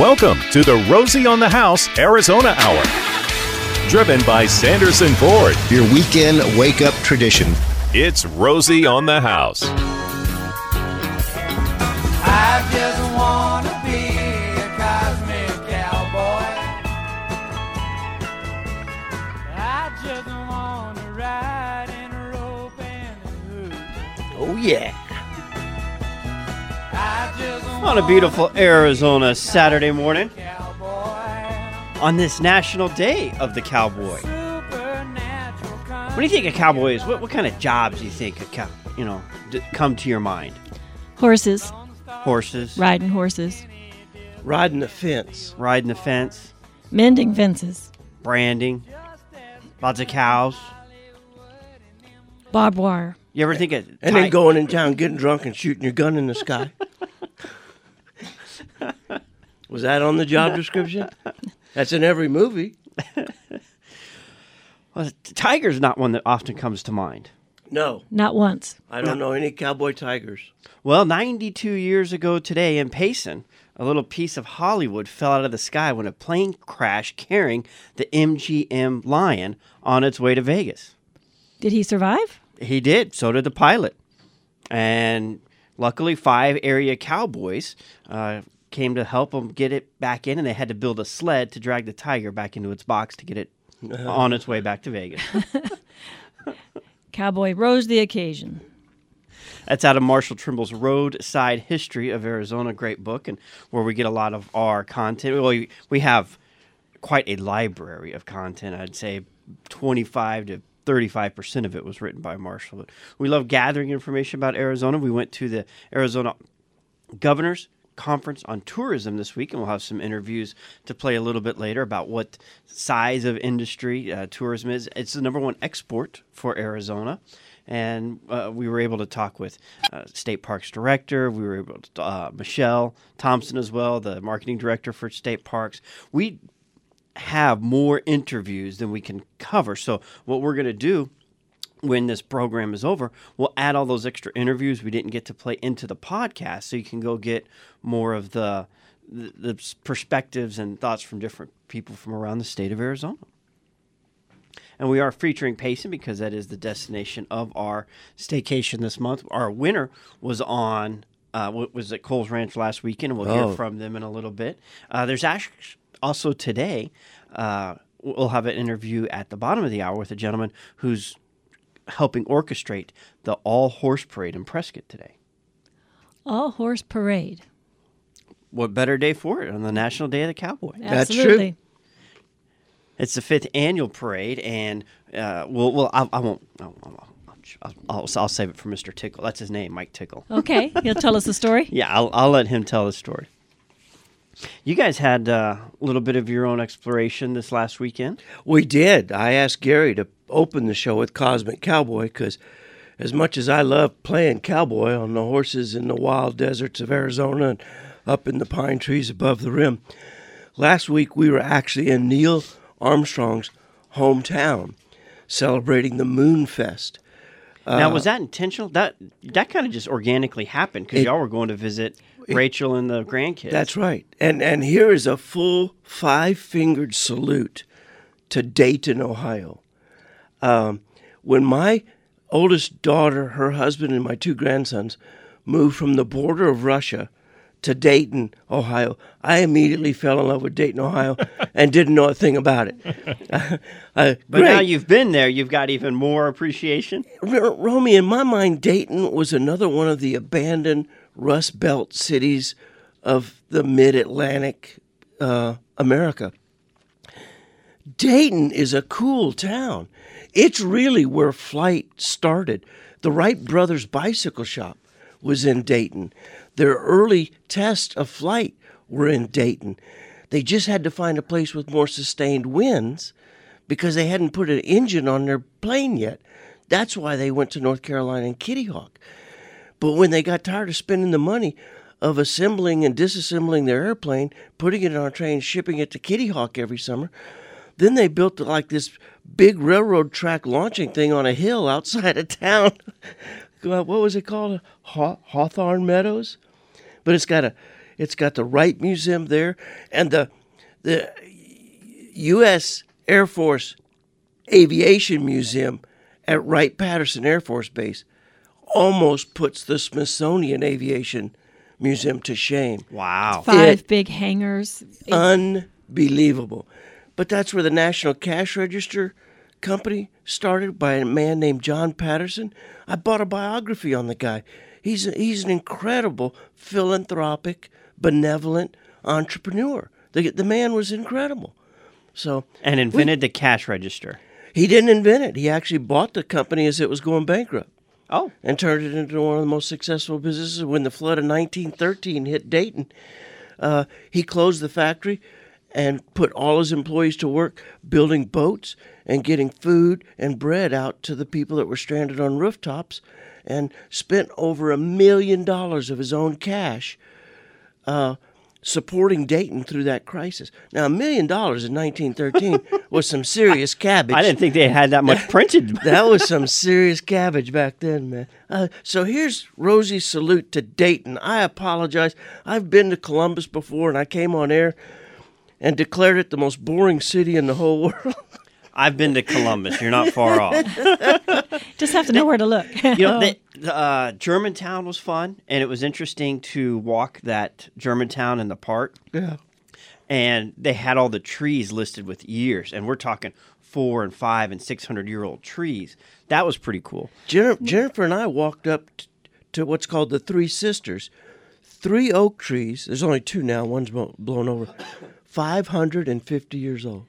Welcome to the Rosie on the House Arizona Hour. Driven by Sanderson Ford. Your weekend wake up tradition. It's Rosie on the House. I On a beautiful Arizona Saturday morning, on this National Day of the Cowboy. What do you think of cowboys? What, what kind of jobs do you think a cow, you know, d- come to your mind? Horses, Horses, riding horses, riding the fence. riding the fence, mending fences, branding, lots of cows. barbed wire. You ever think of And then going in town, getting drunk, and shooting your gun in the sky. Was that on the job description? That's in every movie. Well, tiger's not one that often comes to mind. No, Not once. I don't know any cowboy tigers. Well, 92 years ago today in Payson, a little piece of Hollywood fell out of the sky when a plane crashed carrying the MGM Lion on its way to Vegas. Did he survive? He did. So did the pilot. And luckily, five area cowboys uh, came to help them get it back in, and they had to build a sled to drag the tiger back into its box to get it uh-huh. on its way back to Vegas. Cowboy rose the occasion. That's out of Marshall Trimble's Roadside History of Arizona, great book, and where we get a lot of our content. Well, we, we have quite a library of content. I'd say 25 to 35% of it was written by Marshall. But we love gathering information about Arizona. We went to the Arizona Governor's Conference on Tourism this week, and we'll have some interviews to play a little bit later about what size of industry uh, tourism is. It's the number one export for Arizona. And uh, we were able to talk with uh, State Parks Director. We were able to uh, Michelle Thompson as well, the marketing director for State Parks. We have more interviews than we can cover. So what we're going to do when this program is over, we'll add all those extra interviews we didn't get to play into the podcast, so you can go get more of the the, the perspectives and thoughts from different people from around the state of Arizona. And we are featuring Payson because that is the destination of our staycation this month. Our winner was on uh, was at Kohl's Ranch last weekend, and we'll Oh. hear from them in a little bit. Uh, there's also today. Uh, we'll have an interview at the bottom of the hour with a gentleman who's helping orchestrate the all horse parade in Prescott today. All horse parade. What better day for it on the National Day of the Cowboy? That's true. Absolutely. It's the fifth annual parade, and uh, we'll, well, I, I won't. I'll, I'll, I'll, I'll, I'll save it for Mr. Tickle. That's his name, Mike Tickle. Okay, he'll tell us the story. Yeah, I'll, I'll let him tell the story. You guys had uh, a little bit of your own exploration this last weekend. We did. I asked Gary to open the show with Cosmic Cowboy because, as much as I love playing cowboy on the horses in the wild deserts of Arizona and up in the pine trees above the rim, last week we were actually in Neil Armstrong's hometown celebrating the Moon Fest. Now, was that intentional? That that kind of just organically happened because y'all were going to visit Rachel and the grandkids. That's right. And and here is a full five fingered salute to Dayton, Ohio. Um, when my oldest daughter, her husband, and my two grandsons moved from the border of Russia to Dayton, Ohio, I immediately fell in love with Dayton, Ohio, and didn't know a thing about it. Uh, But now you've been there, you've got even more appreciation. R- Romy, in my mind, Dayton was another one of the abandoned Rust Belt cities of the mid Atlantic uh, America. Dayton is a cool town. It's really where flight started. The Wright Brothers Bicycle Shop was in Dayton. Their early tests of flight were in Dayton. They just had to find a place with more sustained winds because they hadn't put an engine on their plane yet. That's why they went to North Carolina and Kitty Hawk. But when they got tired of spending the money of assembling and disassembling their airplane, putting it on a train, shipping it to Kitty Hawk every summer, then they built like this big railroad track launching thing on a hill outside of town. Uh, what was it called? Haw- Hawthorne Meadows. But it's got a It's got the Wright Museum there, and the the U.S. Air Force Aviation Museum at Wright Patterson Air Force Base almost puts the Smithsonian Aviation Museum to shame. Wow. Five It- big hangars. Unbelievable. But that's where the National Cash Register Company started by a man named John Patterson. I bought a biography on the guy. He's a, he's an incredible philanthropic, benevolent entrepreneur. The the man was incredible. So And invented the cash register. he didn't invent it. He actually bought the company as it was going bankrupt Oh. and turned it into one of the most successful businesses. When the flood of 1913 hit Dayton, uh, he closed the factory and put all his employees to work building boats and getting food and bread out to the people that were stranded on rooftops and spent over a million dollars of his own cash uh, supporting Dayton through that crisis. Now, a million dollars in 1913 was some serious cabbage. I didn't think they had that much printed. That was some serious cabbage back then, man. Uh, so here's Rosie's salute to Dayton. I apologize. I've been to Columbus before, and I came on air and declared it the most boring city in the whole world. I've been to Columbus. You're not far off. Just have to know where to look. You know, the, the, uh, Germantown was fun, and it was interesting to walk that Germantown in the park. yeah. And they had all the trees listed with years, and we're talking four and five and six hundred year old trees. That was pretty cool. Jennifer, Jennifer and I walked up t- to what's called the Three Sisters. Three oak trees. There's only two now. One's blown over. 550 years old.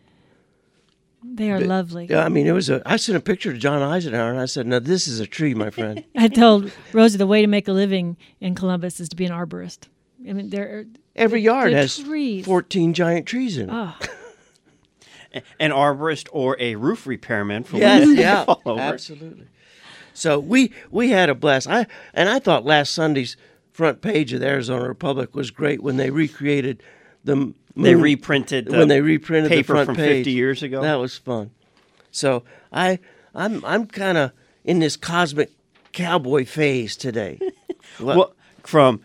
they are lovely. Yeah, I mean, it was a. I sent a picture to John Eisenhower, and I said, "Now this is a tree, my friend." I told Rosie the way to make a living in Columbus is to be an arborist. I mean, there are Every the- yard the has trees. 14 giant trees in it. Oh, An arborist or a roof repairman for Yes, yeah, absolutely. So we we had a blast. I and I thought last Sunday's front page of the Arizona Republic was great when they recreated the m- They moon- reprinted the when they reprinted the paper front from page 50 years ago. That was fun. So I I'm I'm kind of in this cosmic cowboy phase today. Well, from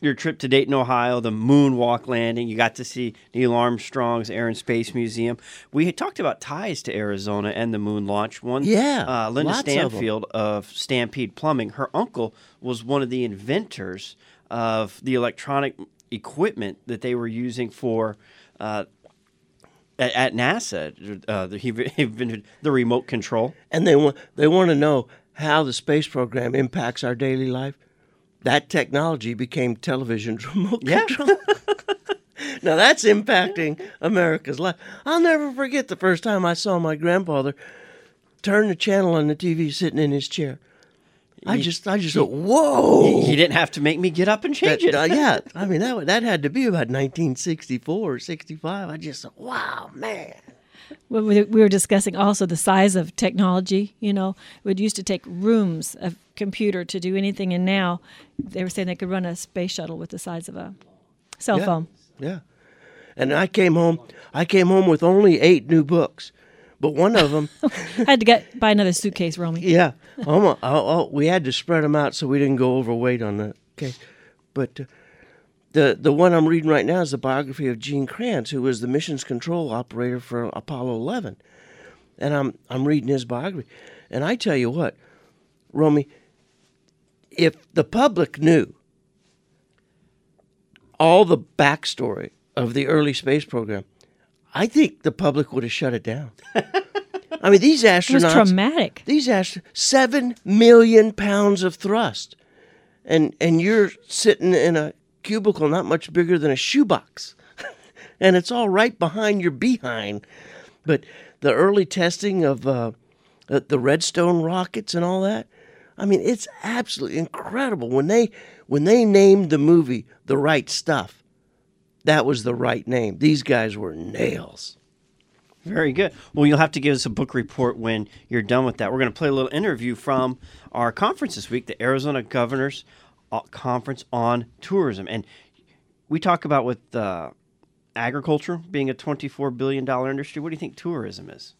your trip to Dayton, Ohio, the moonwalk landing, you got to see Neil Armstrong's Air and Space Museum. We had talked about ties to Arizona and the moon launch. One, Yeah, uh, Linda lots of. Stanfield of, Stampede Plumbing. Her uncle was one of the inventors of the electronic equipment that they were using for. Uh, at, at NASA, uh, the- he invented the remote control. and they want they want to know how the space program impacts our daily life. That technology became television's remote Yeah. control. now that's impacting America's life. I'll never forget the first time I saw my grandfather turn the channel on the TV sitting in his chair. I just I just went, whoa. He didn't have to make me get up and change That- it. uh, yeah, I mean that that had to be about 1964 or 65. I just thought, wow, man. Well, we we were discussing also the size of technology. You know, it used to take rooms of computer to do anything, and now they were saying they could run a space shuttle with the size of a cell Yeah. phone. Yeah. And I came home. I came home with only eight new books, but one of them, I Had to get buy another suitcase, Romy. yeah, almo- oh, oh, we had to spread them out so we didn't go overweight on the case. But uh, the the one I'm reading right now is the biography of Gene Kranz, who was the missions control operator for Apollo 11, and I'm I'm reading his biography, and I tell you what, Romy, if the public knew all the backstory of the early space program, I think the public would have shut it down. I mean, these It was astronauts, traumatic. these ast- seven million pounds of thrust, and and you're sitting in a cubicle not much bigger than a shoebox, and it's all right behind your behind. But the early testing of uh, the the Redstone rockets and all that, I mean, it's absolutely incredible when they when they named the movie "The Right Stuff." That was the right name. These guys were nails. Very good. Well, you'll have to give us a book report when you're done with that. We're going to play a little interview from our conference this week, the Arizona Governors uh, Conference on Tourism. And we talk about with uh, agriculture being a $24 billion industry. What do you think tourism is?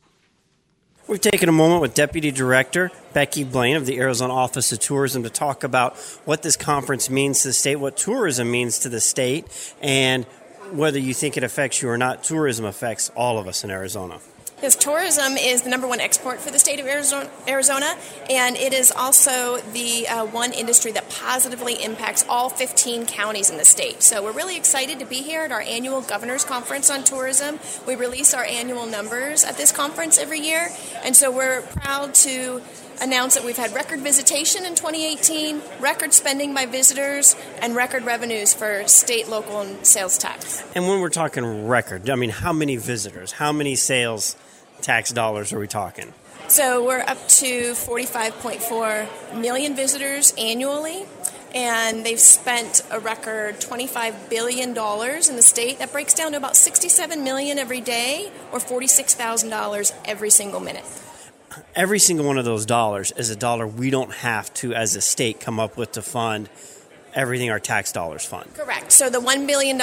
We've taken a moment with Deputy Director Becky Blaine of the Arizona Office of Tourism to talk about what this conference means to the state, what tourism means to the state, and whether you think it affects you or not, tourism affects all of us in Arizona. Because tourism is the number one export for the state of Arizona, Arizona and it is also the uh, one industry that positively impacts all 15 counties in the state. So we're really excited to be here at our annual Governor's Conference on Tourism. We release our annual numbers at this conference every year, and so we're proud to announce that we've had record visitation in 2018, record spending by visitors, and record revenues for state, local, and sales tax. And when we're talking record, I mean, how many visitors, how many sales tax dollars are we talking? So we're up to 45.4 million visitors annually, and they've spent a record $25 billion in the state. That breaks down to about 67 million every day, or $46,000 every single minute. Every single one of those dollars is a dollar we don't have to, as a state, come up with to fund everything our tax dollars fund. Correct. So the $1 billion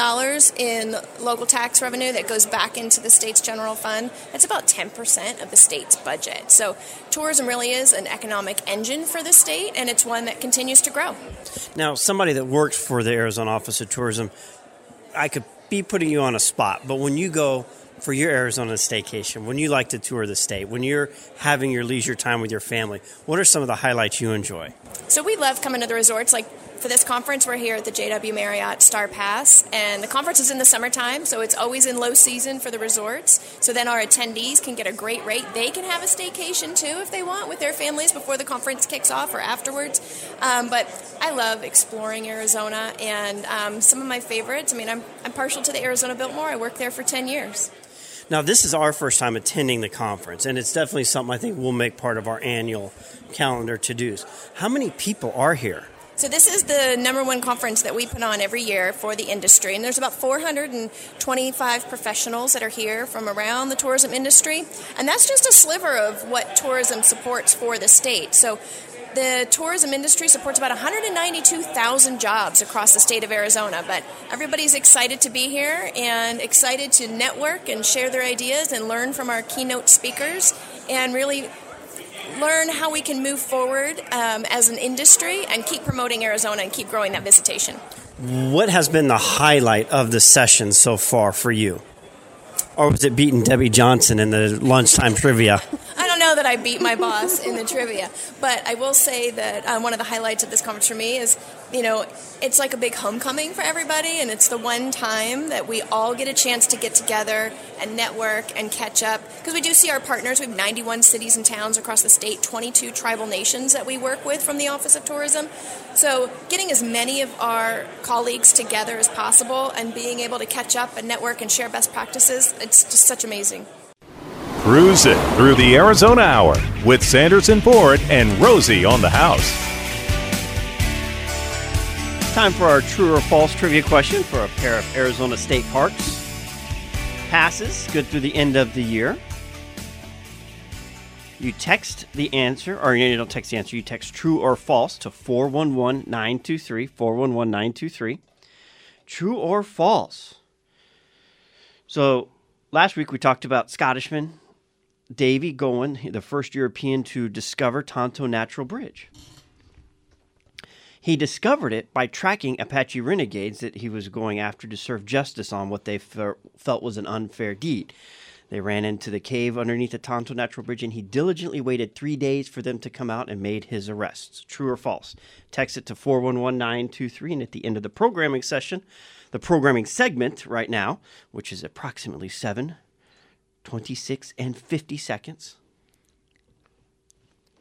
in local tax revenue that goes back into the state's general fund, that's about 10% of the state's budget. So tourism really is an economic engine for the state, and it's one that continues to grow. Now, somebody that works for the Arizona Office of Tourism, I could be putting you on a spot, but when you go for your Arizona staycation, when you like to tour the state, when you're having your leisure time with your family, what are some of the highlights you enjoy? So we love coming to the resorts. Like for this conference, we're here at the JW Marriott Starr Pass, and the conference is in the summertime, so it's always in low season for the resorts. So then our attendees can get a great rate. They can have a staycation too if they want with their families before the conference kicks off or afterwards. Um, but I love exploring Arizona, and um, some of my favorites. I mean, I'm I'm partial to the Arizona Biltmore. I worked there for ten years. Now, this is our first time attending the conference, and it's definitely something I think we'll make part of our annual calendar to dos. How many people are here? So this is the number one conference that we put on every year for the industry, and there's about 425 professionals that are here from around the tourism industry, and that's just a sliver of what tourism supports for the state. So the tourism industry supports about 192,000 jobs across the state of Arizona, but everybody's excited to be here and excited to network and share their ideas and learn from our keynote speakers and really learn how we can move forward um, as an industry and keep promoting Arizona and keep growing that visitation. What has been the highlight of the session so far for you? Or was it beating Debbie Johnson in the lunchtime trivia? Know that I beat my boss in the trivia, but I will say that um, one of the highlights of this conference for me is, you know, it's like a big homecoming for everybody, and it's the one time that we all get a chance to get together and network and catch up. Because we do see our partners. We have 91 cities and towns across the state, 22 tribal nations that we work with from the Office of Tourism. So, getting as many of our colleagues together as possible and being able to catch up and network and share best practices, it's just such amazing. Cruising through the Arizona Hour with Sanderson Ford and Rosie on the house. Time for our true or false trivia question for a pair of Arizona state parks. Passes good through the end of the year. You text the answer, or you don't text the answer, you text true or false to 411 923. 411 923. True or false? So last week we talked about Scottishman Davy Gowan, the first European to discover Tonto Natural Bridge. He discovered it by tracking Apache renegades that he was going after to serve justice on what they felt was an unfair deed. They ran into the cave underneath the Tonto Natural Bridge, and he diligently waited three days for them to come out and made his arrests. True or false? Text it to 411923, and at the end of the programming session, the programming segment right now, which is approximately 7, 26, and 50 seconds,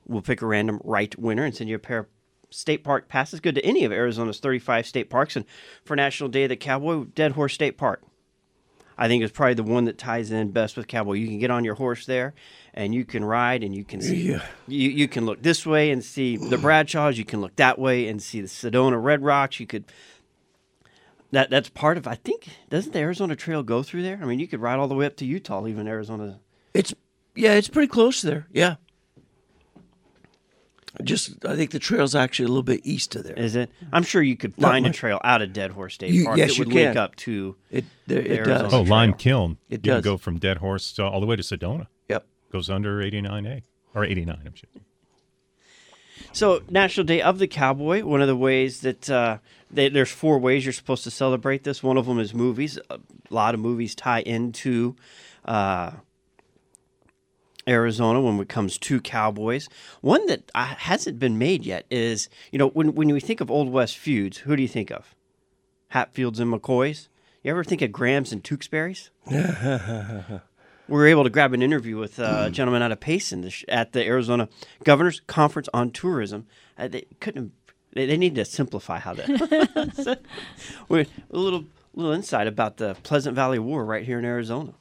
we'll pick a random right winner and send you a pair of state park passes good to any of Arizona's 35 state parks. And for National Day of the Cowboy, Dead Horse State Park. I think it's probably the one that ties in best with cowboy. You can get on your horse there, and you can ride, and you can see. Yeah. You you can look this way and see the Bradshaws. You can look that way and see the Sedona Red Rocks. You could. That that's part of. I think doesn't the Arizona Trail go through there? I mean, you could ride all the way up to Utah, even Arizona. It's yeah, it's pretty close there. Yeah. Just I think the trail's actually a little bit east of there. Is it? I'm sure you could Not find a trail out of Dead Horse State You- Park yes, that you would link up to. It there, the it does. Oh, Lime Trail. Kiln. It you does. can go from Dead Horse to, all the way to Sedona. Yep. goes under 89A or 89. I'm sure. So, National Day of the Cowboy. One of the ways that uh, they, there's four ways you're supposed to celebrate this. One of them is movies. A lot of movies tie into uh, Arizona when it comes to cowboys. One that uh, hasn't been made yet is you know when when we think of Old West feuds, who do you think of? Hatfields and McCoys. You ever think of Grahams and Tewksbury's? we were able to grab an interview with uh, a gentleman out of Payson the sh- at the Arizona Governors Conference on Tourism. Uh, they couldn't. They, they need to simplify how that. so, we're a little little insight about the Pleasant Valley War right here in Arizona.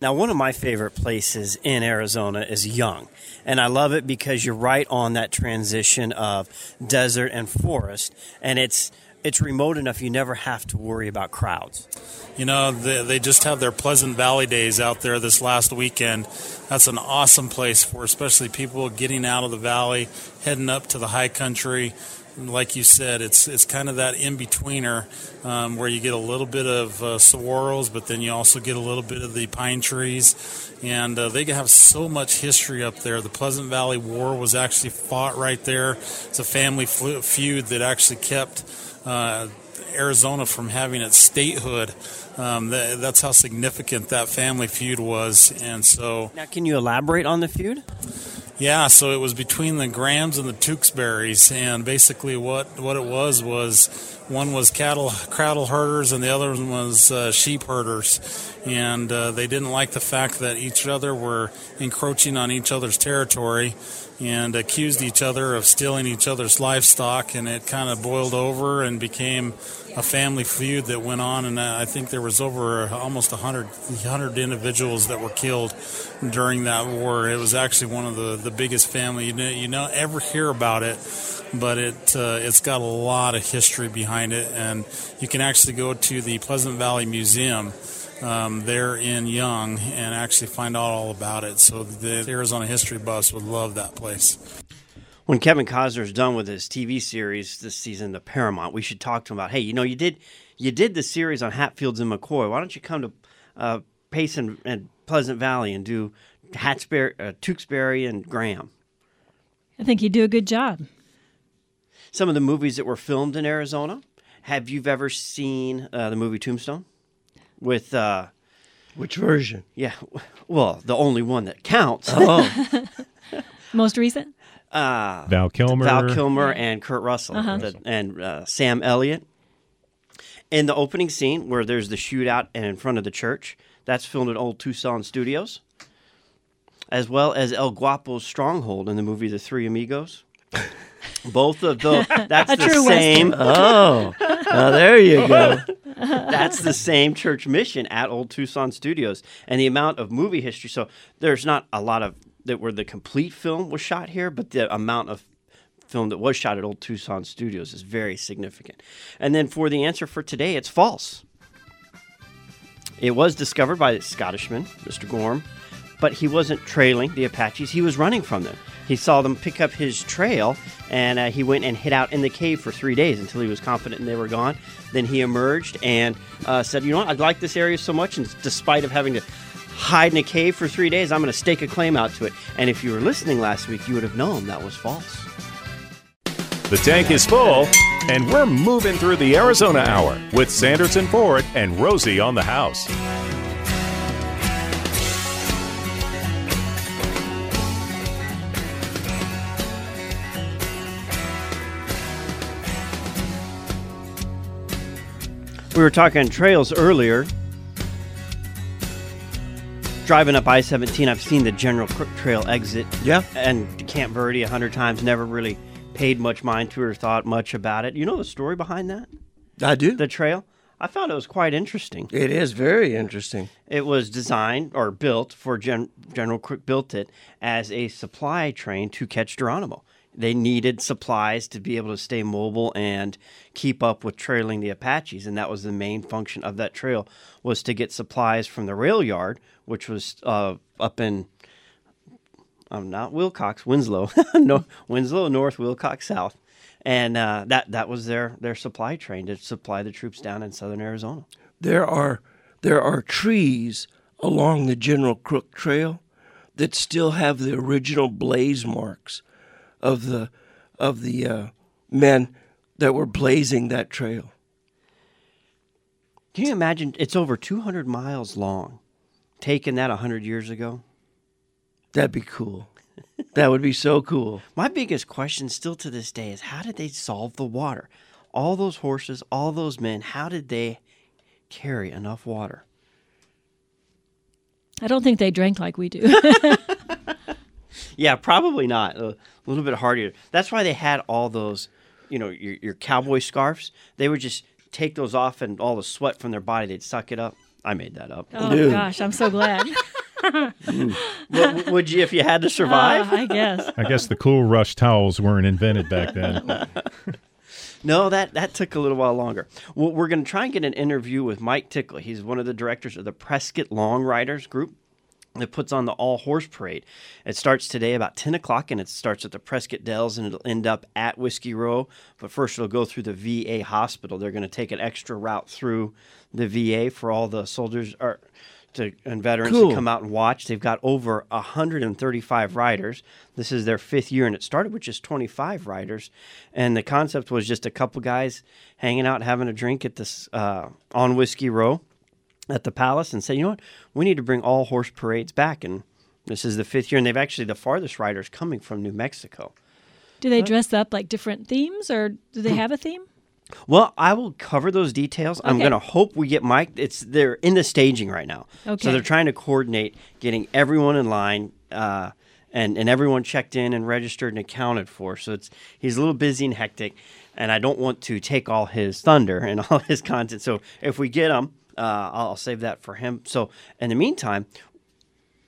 Now, one of my favorite places in Arizona is Young. And I love it because you're right on that transition of desert and forest. And it's it's remote enough you never have to worry about crowds. You know, they, they just have their Pleasant Valley days out there this last weekend. That's an awesome place for especially people getting out of the valley, heading up to the high country. Like you said, it's it's kind of that in betweener um, where you get a little bit of uh, saguaros, but then you also get a little bit of the pine trees, and uh, they have so much history up there. The Pleasant Valley War was actually fought right there. It's a family feud that actually kept uh, Arizona from having its statehood. Um, that, that's how significant that family feud was, and so Now, can you elaborate on the feud? yeah, so it was between the Grahams and the Tewksburys, and basically what, what it was was one was cattle cattle herders and the other one was uh, sheep herders, and uh, they didn't like the fact that each other were encroaching on each other's territory, and accused each other of stealing each other's livestock, and it kind of boiled over and became a family feud that went on, and I think there was over almost 100, 100 individuals that were killed during that war. It was actually one of the, the biggest family. You know, you know ever hear about it, but it uh, it's got a lot of history behind it, and you can actually go to the Pleasant Valley Museum. Um, there in Young and actually find out all about it. So the Arizona history Bus would love that place. when Kevin Costner's done with his TV series this season, The Paramount, we should talk to him about. Hey, you know, you did you did the series on Hatfields and McCoy. Why don't you come to uh, Payson and Pleasant Valley and do Hatsbury, uh, Tewksbury and Graham? I think you do a good job. Some of the movies that were filmed in Arizona. Have you ever seen uh, the movie Tombstone? With uh, Which version? yeah, well, the only one that counts. Oh, Most recent? Val Kilmer. Val Kilmer and Kurt Russell the- and uh, Sam Elliott. In the opening scene where there's the shootout and in front of the church, that's filmed at Old Tucson Studios, as well as El Guapo's stronghold in the movie The Three Amigos. Both of those. That's the true same. oh, now there you go. That's the same church mission at Old Tucson Studios, and the amount of movie history. So there's not a lot of that where the complete film was shot here, but the amount of film that was shot at Old Tucson Studios is very significant. And then for the answer for today, it's false. It was discovered by the Scottishman, Mr. Gorm, but he wasn't trailing the Apaches. He was running from them. He saw them pick up his trail, and uh, he went and hid out in the cave for three days until he was confident they were gone. Then he emerged and uh, said, "You know what? I like this area so much, and despite of having to hide in a cave for three days, I'm going to stake a claim out to it." And if you were listening last week, you would have known that was false. The tank is full, and we're moving through the Arizona Hour with Sanderson Ford and Rosie on the house. We were talking trails earlier. Driving up I 17, I've seen the General Crook Trail exit. Yeah. And Camp Verde a hundred times, never really paid much mind to or thought much about it. You know the story behind that? I do. The trail? I found it was quite interesting. It is very interesting. It was designed or built for Gen- General Crook built it as a supply train to catch Geronimo. They needed supplies to be able to stay mobile and keep up with trailing the Apaches, and that was the main function of that trail was to get supplies from the rail yard, which was uh, up in um, not Willcox, Winslow, no, Winslow North, Willcox South, and uh, that that was their their supply train to supply the troops down in southern Arizona. There are there are trees along the General Crook Trail that still have the original blaze marks of the of the uh, men that were blazing that trail. Can you imagine? It's over 200 miles long. Taking that 100 years ago. That'd be cool. that would be so cool. My biggest question still to this day is how did they solve the water? All those horses, all those men, how did they carry enough water? I don't think they drank like we do. Yeah, probably not. A little bit harder. That's why they had all those, you know, your, your cowboy scarves. They would just take those off and all the sweat from their body, they'd suck it up. I made that up. oh Dude. gosh, I'm so glad. What- would you if you had to survive? Uh, I guess. I guess the Cool Rush towels weren't invented back then. No, that, that took a little while longer. Well, we're going to try and get an interview with Mike Tickle. He's one of the directors of the Prescott Long Riders Group that puts on the All Horse Parade. It starts today about 10 o'clock and it starts at the Prescott Dells and it'll end up at Whiskey Row. But first, it'll go through the VA hospital. They're going to take an extra route through the VA for all the soldiers or to, and veterans Cool. to come out and watch. They've got over 135 riders. This is their fifth year, and it started with just 25 riders. And the concept was just a couple guys hanging out, having a drink at this uh, on Whiskey Row at the palace, and say, you know what, we need to bring all horse parades back. And this is the fifth year, and they've actually the farthest riders coming from New Mexico. Do they dress up like different themes, or do they have a theme? Well, I will cover those details. I'm going to hope we get Mike. It's they're in the staging right now, Okay. so they're trying to coordinate getting everyone in line uh, and and everyone checked in and registered and accounted for. So it's he's a little busy and hectic, and I don't want to take all his thunder and all his content. So if we get him, uh, I'll I'll save that for him. So in the meantime,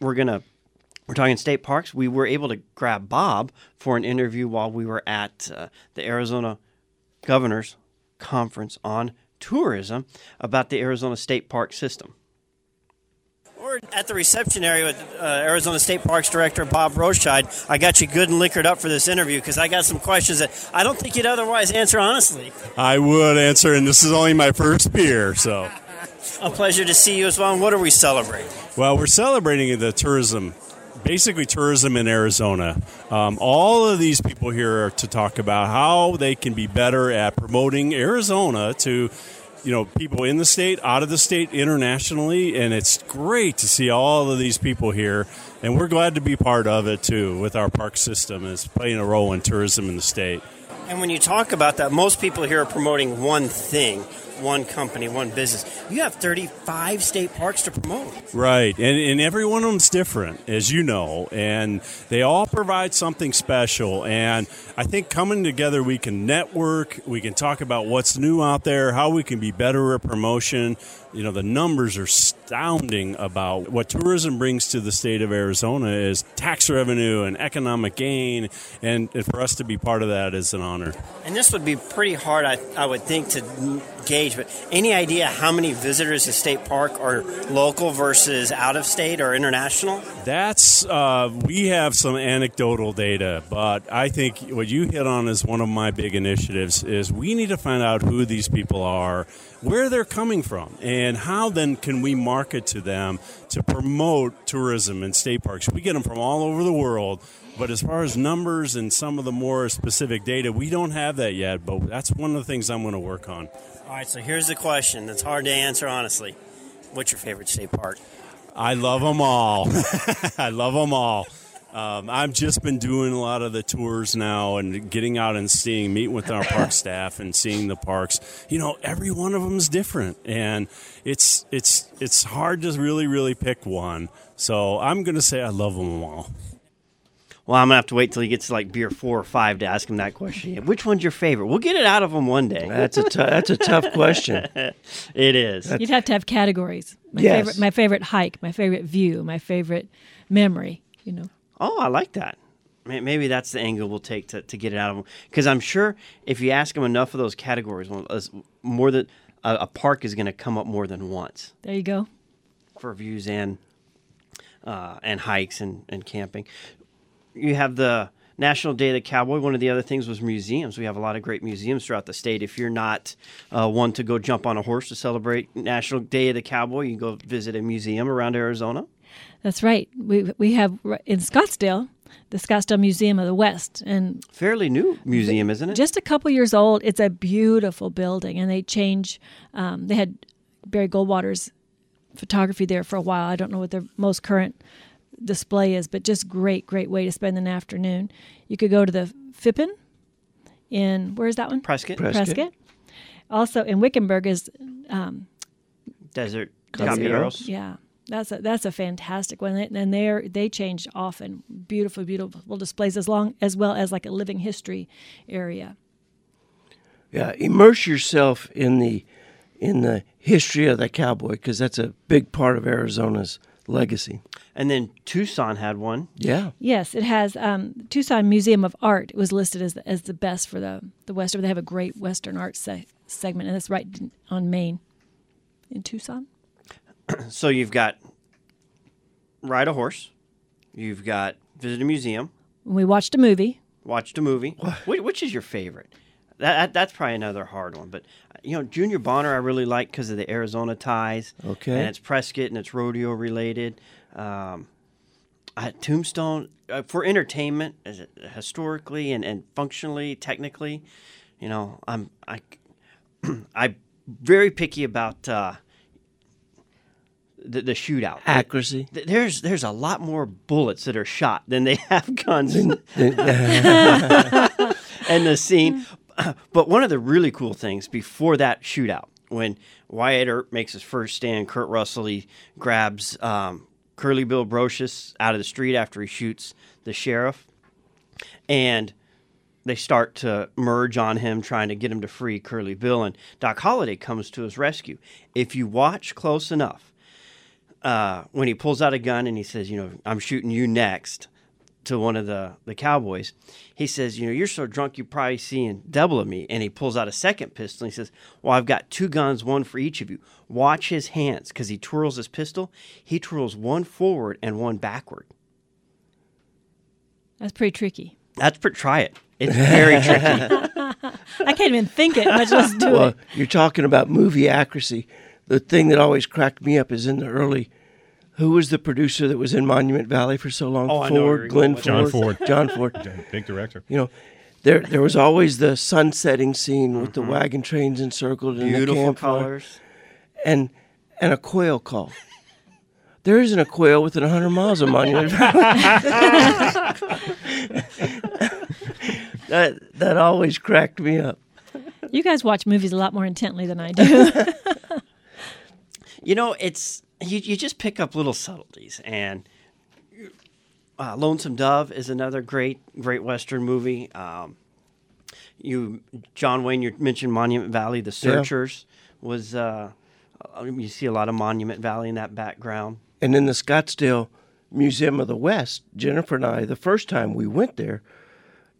we're gonna we're talking state parks. We were able to grab Bob for an interview while we were at uh, the Arizona Governors Conference on Tourism about the Arizona State Park system. We're at the reception area with uh, Arizona State Parks Director Bob Broscheid. I got you good and liquored up for this interview because I got some questions that I don't think you'd otherwise answer honestly. I would answer, and this is only my first beer, so. A pleasure to see you as well. And what are we celebrating? Well, we're celebrating the tourism, basically tourism in Arizona. Um, all of these people here are to talk about how they can be better at promoting Arizona to, you know, people in the state, out of the state, internationally, and it's great to see all of these people here. And we're glad to be part of it too, with our park system is playing a role in tourism in the state. And when you talk about that, most people here are promoting one thing, one company, one business. You have 35 state parks to promote. Right, and, and every one of them's different, as you know, and they all provide something special. And I think coming together, we can network, we can talk about what's new out there, how we can be better at promotion. You know, the numbers are astounding about what tourism brings to the state of Arizona is tax revenue and economic gain, and, and for us to be part of that is an honor. And this would be pretty hard, I, I would think, to gauge. But any idea how many visitors to state park are local versus out of state or international? That's uh, we have some anecdotal data, but I think what you hit on is one of my big initiatives. Is we need to find out who these people are, where they're coming from, and how then can we market to them to promote tourism in state parks. We get them from all over the world. But as far as numbers and some of the more specific data, we don't have that yet. But that's one of the things I'm going to work on. All right, so here's the question that's hard to answer honestly. What's your favorite state park? I love them all. I love them all. Um, I've just been doing a lot of the tours now and getting out and seeing, meeting with our park staff and seeing the parks. You know, every one of them is different, and it's it's it's hard to really really pick one. So I'm going to say I love them all. Well, I'm gonna have to wait till he gets to like beer four or five to ask him that question. Which one's your favorite? We'll get it out of him one day. That's a tou- that's a tough question. it is. You'd have to have categories. My Yes. favorite, my favorite hike, my favorite view, my favorite memory. You know, Oh, I like that. Maybe that's the angle we'll take to, to get it out of them. Because I'm sure if you ask them enough of those categories, more than a, a park is going to come up more than once there you go. for views and uh, and hikes and, and camping. You have the National Day of the Cowboy. One of the other things was museums. We have a lot of great museums throughout the state. If you're not uh, one to go jump on a horse to celebrate National Day of the Cowboy, you can go visit a museum around Arizona. That's right. We we have in Scottsdale the Scottsdale Museum of the West, and Fairly new museum, isn't it? just a couple years old. It's a beautiful building, and they change. Um, they had Barry Goldwater's photography there for a while. I don't know what their most current display is, but just great, great way to spend an afternoon. You could go to the Phippen in where's that one? Prescott, Prescott. Also in Wickenburg is um, Desert Caballeros. Caballeros. yeah. That's a that's a fantastic one, and they they change often. Beautiful, beautiful displays as long as well as like a living history area. Yeah, immerse yourself in the in the history of the cowboy because that's a big part of Arizona's legacy. And then Tucson had one. Yeah, Yes, it has um, Tucson Museum of Art. It was listed as the, as the best for the the Western. They have a great Western art se- segment, and it's right on Main in Tucson. So you've got ride a horse, you've got visit a museum, We watched a movie. watched a movie. Wh- Which is your favorite? That, that that's probably another hard one. But uh, you know, Junior Bonner I really like because of the Arizona ties. Okay. and it's Prescott and it's rodeo related. Um, I, Tombstone uh, for entertainment, as it, historically and, and functionally, technically, you know, I'm I I'm very picky about uh, the, the shootout. accuracy. Th- There's there's a lot more bullets that are shot than they have guns and the scene. But one of the really cool things before that shootout, when Wyatt Earp makes his first stand, Kurt Russell he grabs um, Curly Bill Brocius out of the street after he shoots the sheriff, and they start to merge on him, trying to get him to free Curly Bill. And Doc Holliday comes to his rescue. If you watch close enough, uh, when he pulls out a gun and he says, "You know, I'm shooting you next," to one of the the cowboys, he says, "You know, you're so drunk, you're probably seeing double of me." And he pulls out a second pistol. And he says, "Well, I've got two guns, one for each of you. Watch his hands, because he twirls his pistol. He twirls one forward and one backward. That's pretty tricky. That's for try it. It's very tricky. I can't even think it, much less do Well, it. you're talking about movie accuracy. The thing that always cracked me up is in the early. Who was the producer that was in Monument Valley for so long? Oh, I know where Ford, Glenn with John Ford, Ford. John Ford. Big director. You know, there there was always the sunsetting scene with the mm-hmm. wagon trains encircled and the Beautiful campfire colors. and and a quail call. There isn't a quail within 100 miles of Monument Valley. that that always cracked me up. You guys watch movies a lot more intently than I do. You know, it's you, you just pick up little subtleties and uh, Lonesome Dove is another great great western movie. Um, you John Wayne, you mentioned Monument Valley. The Searchers was uh, uh, you see a lot of Monument Valley in that background. And in the Scottsdale Museum of the West, Jennifer and I, the first time we went there,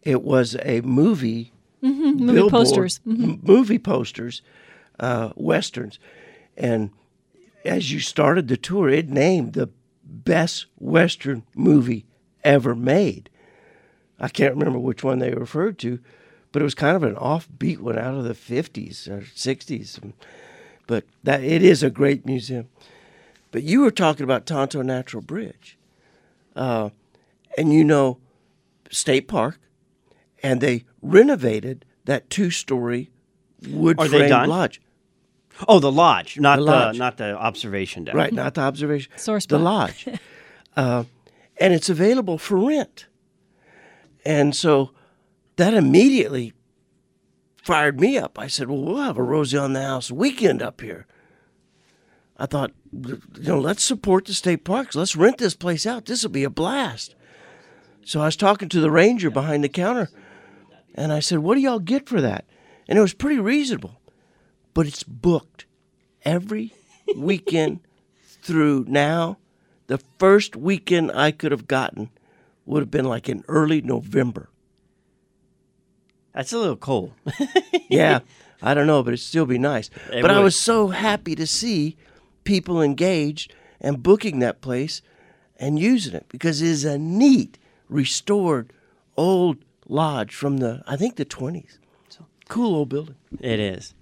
it was a movie, movie billboard- posters. Mhm. m- movie posters, uh, westerns, and as you started the tour, it named the best western movie ever made. I can't remember which one they referred to, but it was kind of an offbeat one out of the fifties or sixties. But that it is a great museum. But you were talking about Tonto Natural Bridge, uh, and you know State Park, and they renovated that two-story wood Are they frame done? lodge. Oh, the lodge, not The the, not the observation deck. Right, not the observation. Source The lodge. uh, and it's available for rent. And so that immediately fired me up. I said, well, we'll have a Rosie on the House weekend up here. I thought, you know, let's support the state parks. Let's rent this place out. This will be a blast. So I was talking to the ranger behind the counter, and I said, what do y'all get for that? And it was pretty reasonable, but it's booked every weekend through now. The first weekend I could have gotten would have been like in early November. That's a little cold. Yeah, I don't know, but it'd still be nice. It but I was so happy to see people engaged and booking that place and using it because it is a neat, restored, old lodge from the I think the twenties. Cool old building. It is.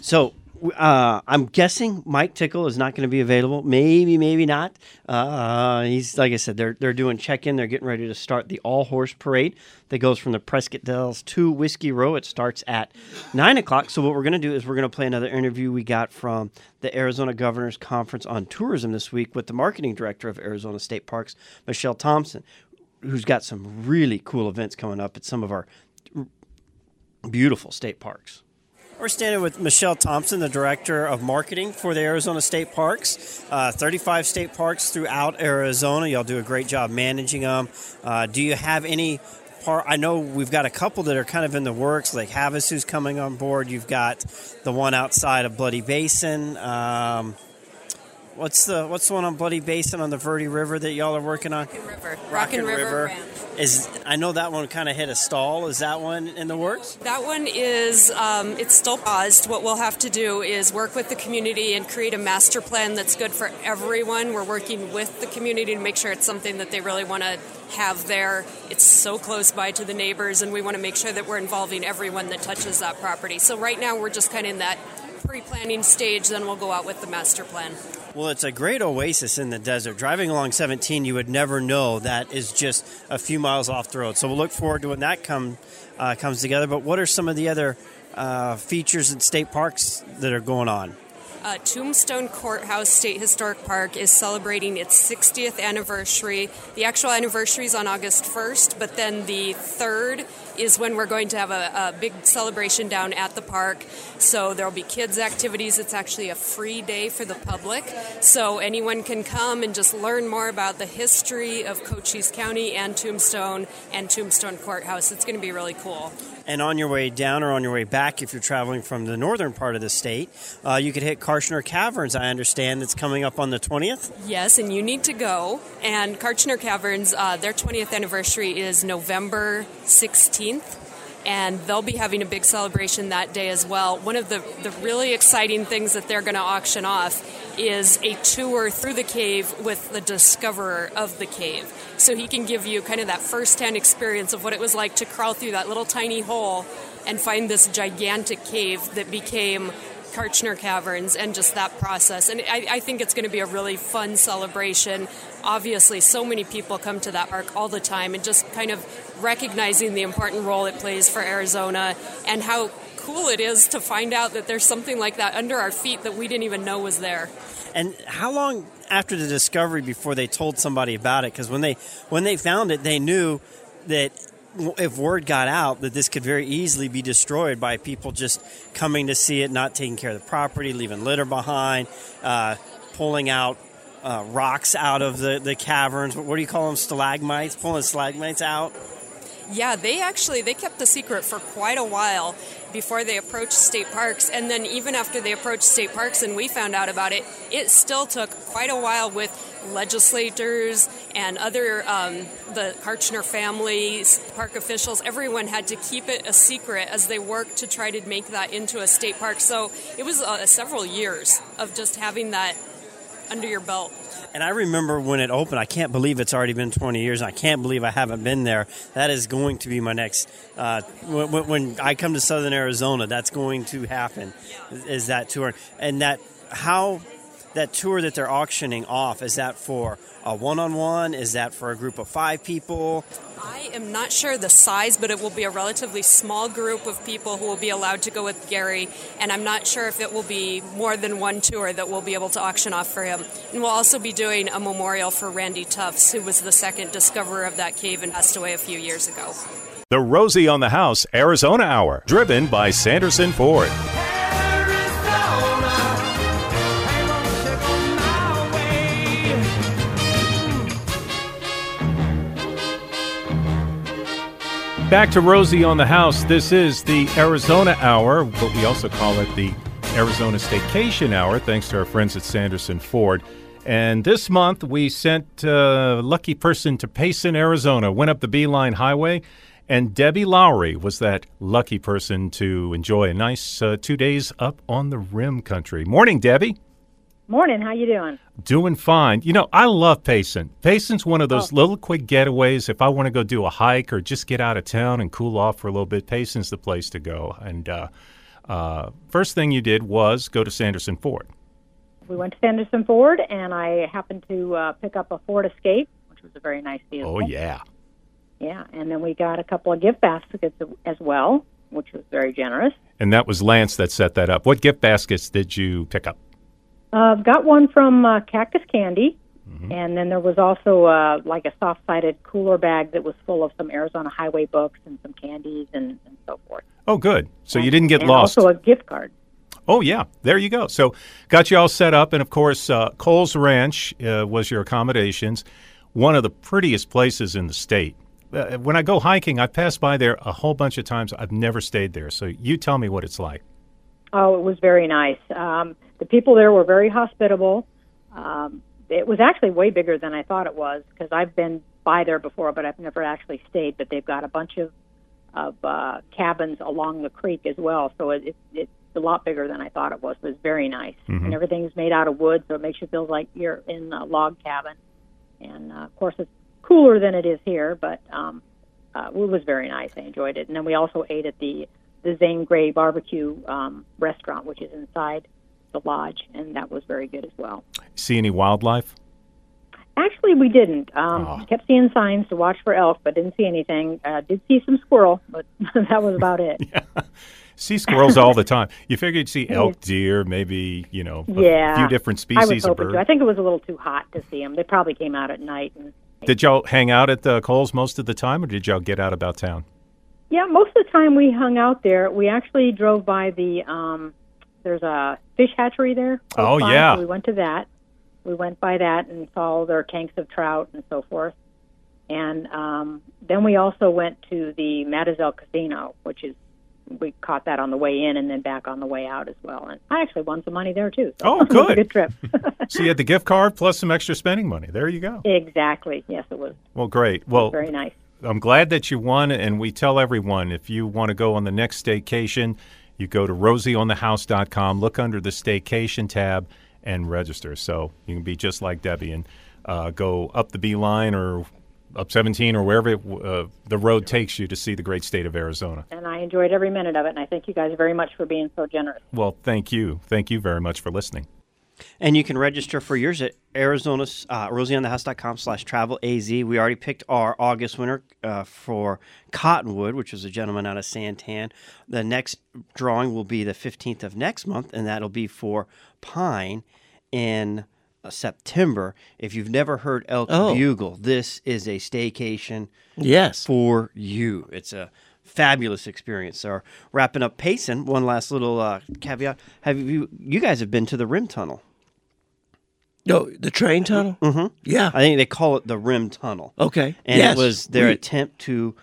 So uh, I'm guessing Mike Tickle is not going to be available. Maybe, maybe not. Uh, he's like I said, they're they're doing check in. They're getting ready to start the all horse parade that goes from the Prescott Dells to Whiskey Row. It starts at nine o'clock. So what we're going to do is we're going to play another interview we got from the Arizona Governors Conference on Tourism this week with the marketing director of Arizona State Parks, Michelle Thompson, who's got some really cool events coming up at some of our beautiful state parks. We're standing with Michelle Thompson, the director of marketing for the Arizona State Parks. Uh, 35 state parks throughout Arizona. Y'all do a great job managing them. Uh, do you have any part? I know we've got a couple that are kind of in the works, like Havasu's coming on board. You've got the one outside of Bloody Basin. Um, what's the what's the one on Bloody Basin on the Verde River that y'all are working on? Rockin' River. Rockin' Rockin' River River. Ranch. Is I know that one kind of hit a stall. Is that one in the works? That one is, um, it's still paused. What we'll have to do is work with the community and create a master plan that's good for everyone. We're working with the community to make sure it's something that they really want to have there. It's so close by to the neighbors, and we want to make sure that we're involving everyone that touches that property. So right now, we're just kind of in that pre planning stage, then we'll go out with the master plan. Well, it's a great oasis in the desert. Driving along 17, you would never know that is just a few miles off the road. So we'll look forward to when that come uh, comes together. But what are some of the other uh, features in state parks that are going on? Uh, Tombstone Courthouse State Historic Park is celebrating its 60th anniversary. The actual anniversary is on August 1st, but then the 3rd is when we're going to have a, a big celebration down at the park. So there'll be kids' activities. It's actually a free day for the public. So anyone can come and just learn more about the history of Cochise County and Tombstone and Tombstone Courthouse. It's going to be really cool. And on your way down or on your way back, if you're traveling from the northern part of the state, uh, you could hit Kartchner Caverns, I understand, that's coming up on the 20th. Yes, and you need to go. And Kartchner Caverns, uh, their 20th anniversary is November 16th. And they'll be having a big celebration that day as well. One of the, the really exciting things that they're going to auction off is a tour through the cave with the discoverer of the cave. So he can give you kind of that first hand experience of what it was like to crawl through that little tiny hole and find this gigantic cave that became Kartchner Caverns and just that process. And I, I think it's going to be a really fun celebration. Obviously, so many people come to that park all the time, and just kind of recognizing the important role it plays for Arizona and how cool it is to find out that there's something like that under our feet that we didn't even know was there. And how long after the discovery before they told somebody about it? Because when they when they found it, they knew that if word got out that this could very easily be destroyed by people just coming to see it, not taking care of the property, leaving litter behind, uh, pulling out uh, rocks out of the, the caverns. What do you call them? Stalagmites? Pulling stalagmites out? Yeah, they actually they kept the secret for quite a while before they approached state parks, and then even after they approached state parks and we found out about it, it still took quite a while with legislators and other um, the Kartchner families, park officials. Everyone had to keep it a secret as they worked to try to make that into a state park. So it was uh, several years of just having that under your belt. And I remember when it opened, I can't believe it's already been 20 years. I can't believe I haven't been there. That is going to be my next, uh, when, when I come to Southern Arizona, that's going to happen, is that tour. And that, how, that tour that they're auctioning off, is that for a one on one? Is that for a group of five people? I am not sure the size, but it will be a relatively small group of people who will be allowed to go with Gary. And I'm not sure if it will be more than one tour that we'll be able to auction off for him. And we'll also be doing a memorial for Randy Tufts, who was the second discoverer of that cave and passed away a few years ago. The Rosie on the House Arizona Hour, driven by Sanderson Ford. Back to Rosie on the House. This is the Arizona Hour, but we also call it the Arizona Staycation Hour, thanks to our friends at Sanderson Ford. And this month we sent a lucky person to Payson, Arizona, went up the Beeline Highway, and Debbie Lowry was that lucky person to enjoy a nice uh, two days up on the rim country. Morning, Debbie. Morning. How you doing? Doing fine. You know, I love Payson. Payson's one of those little quick getaways. If I want to go do a hike or just get out of town and cool off for a little bit, Payson's the place to go. And uh, uh, first thing you did was go to Sanderson Ford. We went to Sanderson Ford, and I happened to uh, pick up a Ford Escape, which was a very nice vehicle. Oh, yeah. Yeah, and then we got a couple of gift baskets as well, which was very generous. And that was Lance that set that up. What gift baskets did you pick up? Uh, got one from uh, Cactus Candy, Mm-hmm. and then there was also uh, like a soft-sided cooler bag that was full of some Arizona Highway books and some candies and, and so forth. Oh, good. So you didn't get and lost. Also a gift card. Oh yeah, there you go. So got you all set up, and of course, uh, Kohl's Ranch uh, was your accommodations. One of the prettiest places in the state. Uh, when I go hiking, I pass by there a whole bunch of times. I've never stayed there, so you tell me what it's like. Oh, it was very nice. Um, the people there were very hospitable. Um, it was actually way bigger than I thought it was because I've been by there before, but I've never actually stayed. But they've got a bunch of of uh, cabins along the creek as well, so it, it, it's a lot bigger than I thought it was. It was very nice, Mhm. and everything's made out of wood, so it makes you feel like you're in a log cabin. And uh, of course, it's cooler than it is here, but um, uh, it was very nice. I enjoyed it, and then we also ate at the the Zane Grey Barbecue um, restaurant, which is inside the lodge, and that was very good as well. See any wildlife? Actually, we didn't. Um, Oh. Kept seeing signs to watch for elk, but didn't see anything. Uh, did see some squirrel, but that was about it. See squirrels all the time. You figure you'd see elk, deer, maybe you know a yeah, few different I was species of bird. to. I think it was a little too hot to see them. They probably came out at night. And Did y'all hang out at the Kohl's most of the time, or did y'all get out about town? yeah, most of the time we hung out there. We actually drove by the. Um, there's a fish hatchery there. Oh, by, yeah. so we went to that. We went by that and saw all their tanks of trout and so forth. And um, then we also went to the Mazatzal Casino, which is we caught that on the way in and then back on the way out as well. And I actually won some money there too. So Oh, it was a good. good trip. so you had the gift card plus some extra spending money. There you go. exactly. Yes, it was Well, great. Well, very nice. I'm glad that you won, and we tell everyone if you want to go on the next staycation, you go to rosieonthehouse.com, look under the staycation tab, and register. So you can be just like Debbie and uh, go up the Beeline or up 17 or wherever it, uh, the road takes you to see the great state of Arizona. And I enjoyed every minute of it. And I thank you guys very much for being so generous. Well, thank you. Thank you very much for listening. And you can register for yours at Arizona, uh, rosieonthehouse.com slash travel AZ. We already picked our August winner uh, for Cottonwood, which was a gentleman out of Santan. The next drawing will be the 15th of next month, and that'll be for Pine in uh, September. If you've never heard Elk Oh. Bugle, this is a staycation Yes. for you. It's a fabulous experience. So, wrapping up Payson, one last little uh, caveat. Have you, you guys have been to the Rim Tunnel? No, the train tunnel. Mm-hmm. Yeah. I think they call it the Rim Tunnel. Okay. And Yes. it was their We- attempt to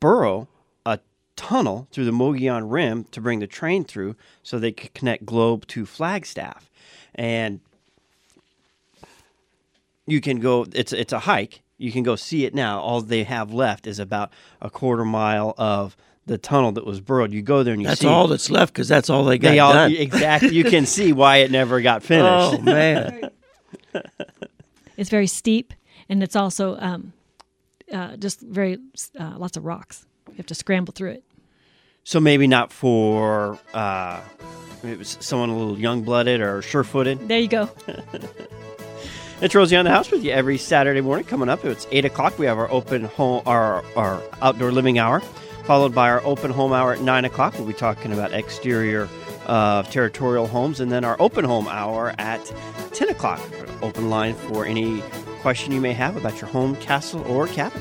burrow a tunnel through the Mogollon Rim to bring the train through so they could connect Globe to Flagstaff. And you can go, it's, it's a hike. You can go see it now. All they have left is about a quarter mile of the tunnel that was burrowed. You go there and you That's see all that's left because that's all they got they all done. exactly. You can see why it never got finished. Oh man. It's very steep, and it's also um, uh, just very uh, lots of rocks. You have to scramble through it. So maybe not for uh, maybe it's someone a little young blooded or sure footed. There you go. It's Rosie on the House with you every Saturday morning. Coming up, it's eight o'clock. We have our open home, our our outdoor living hour, followed by our open home hour at nine o'clock. We'll be talking about exterior uh, territorial homes, and then our open home hour at ten o'clock. Open line for any question you may have about your home, castle, or cabin.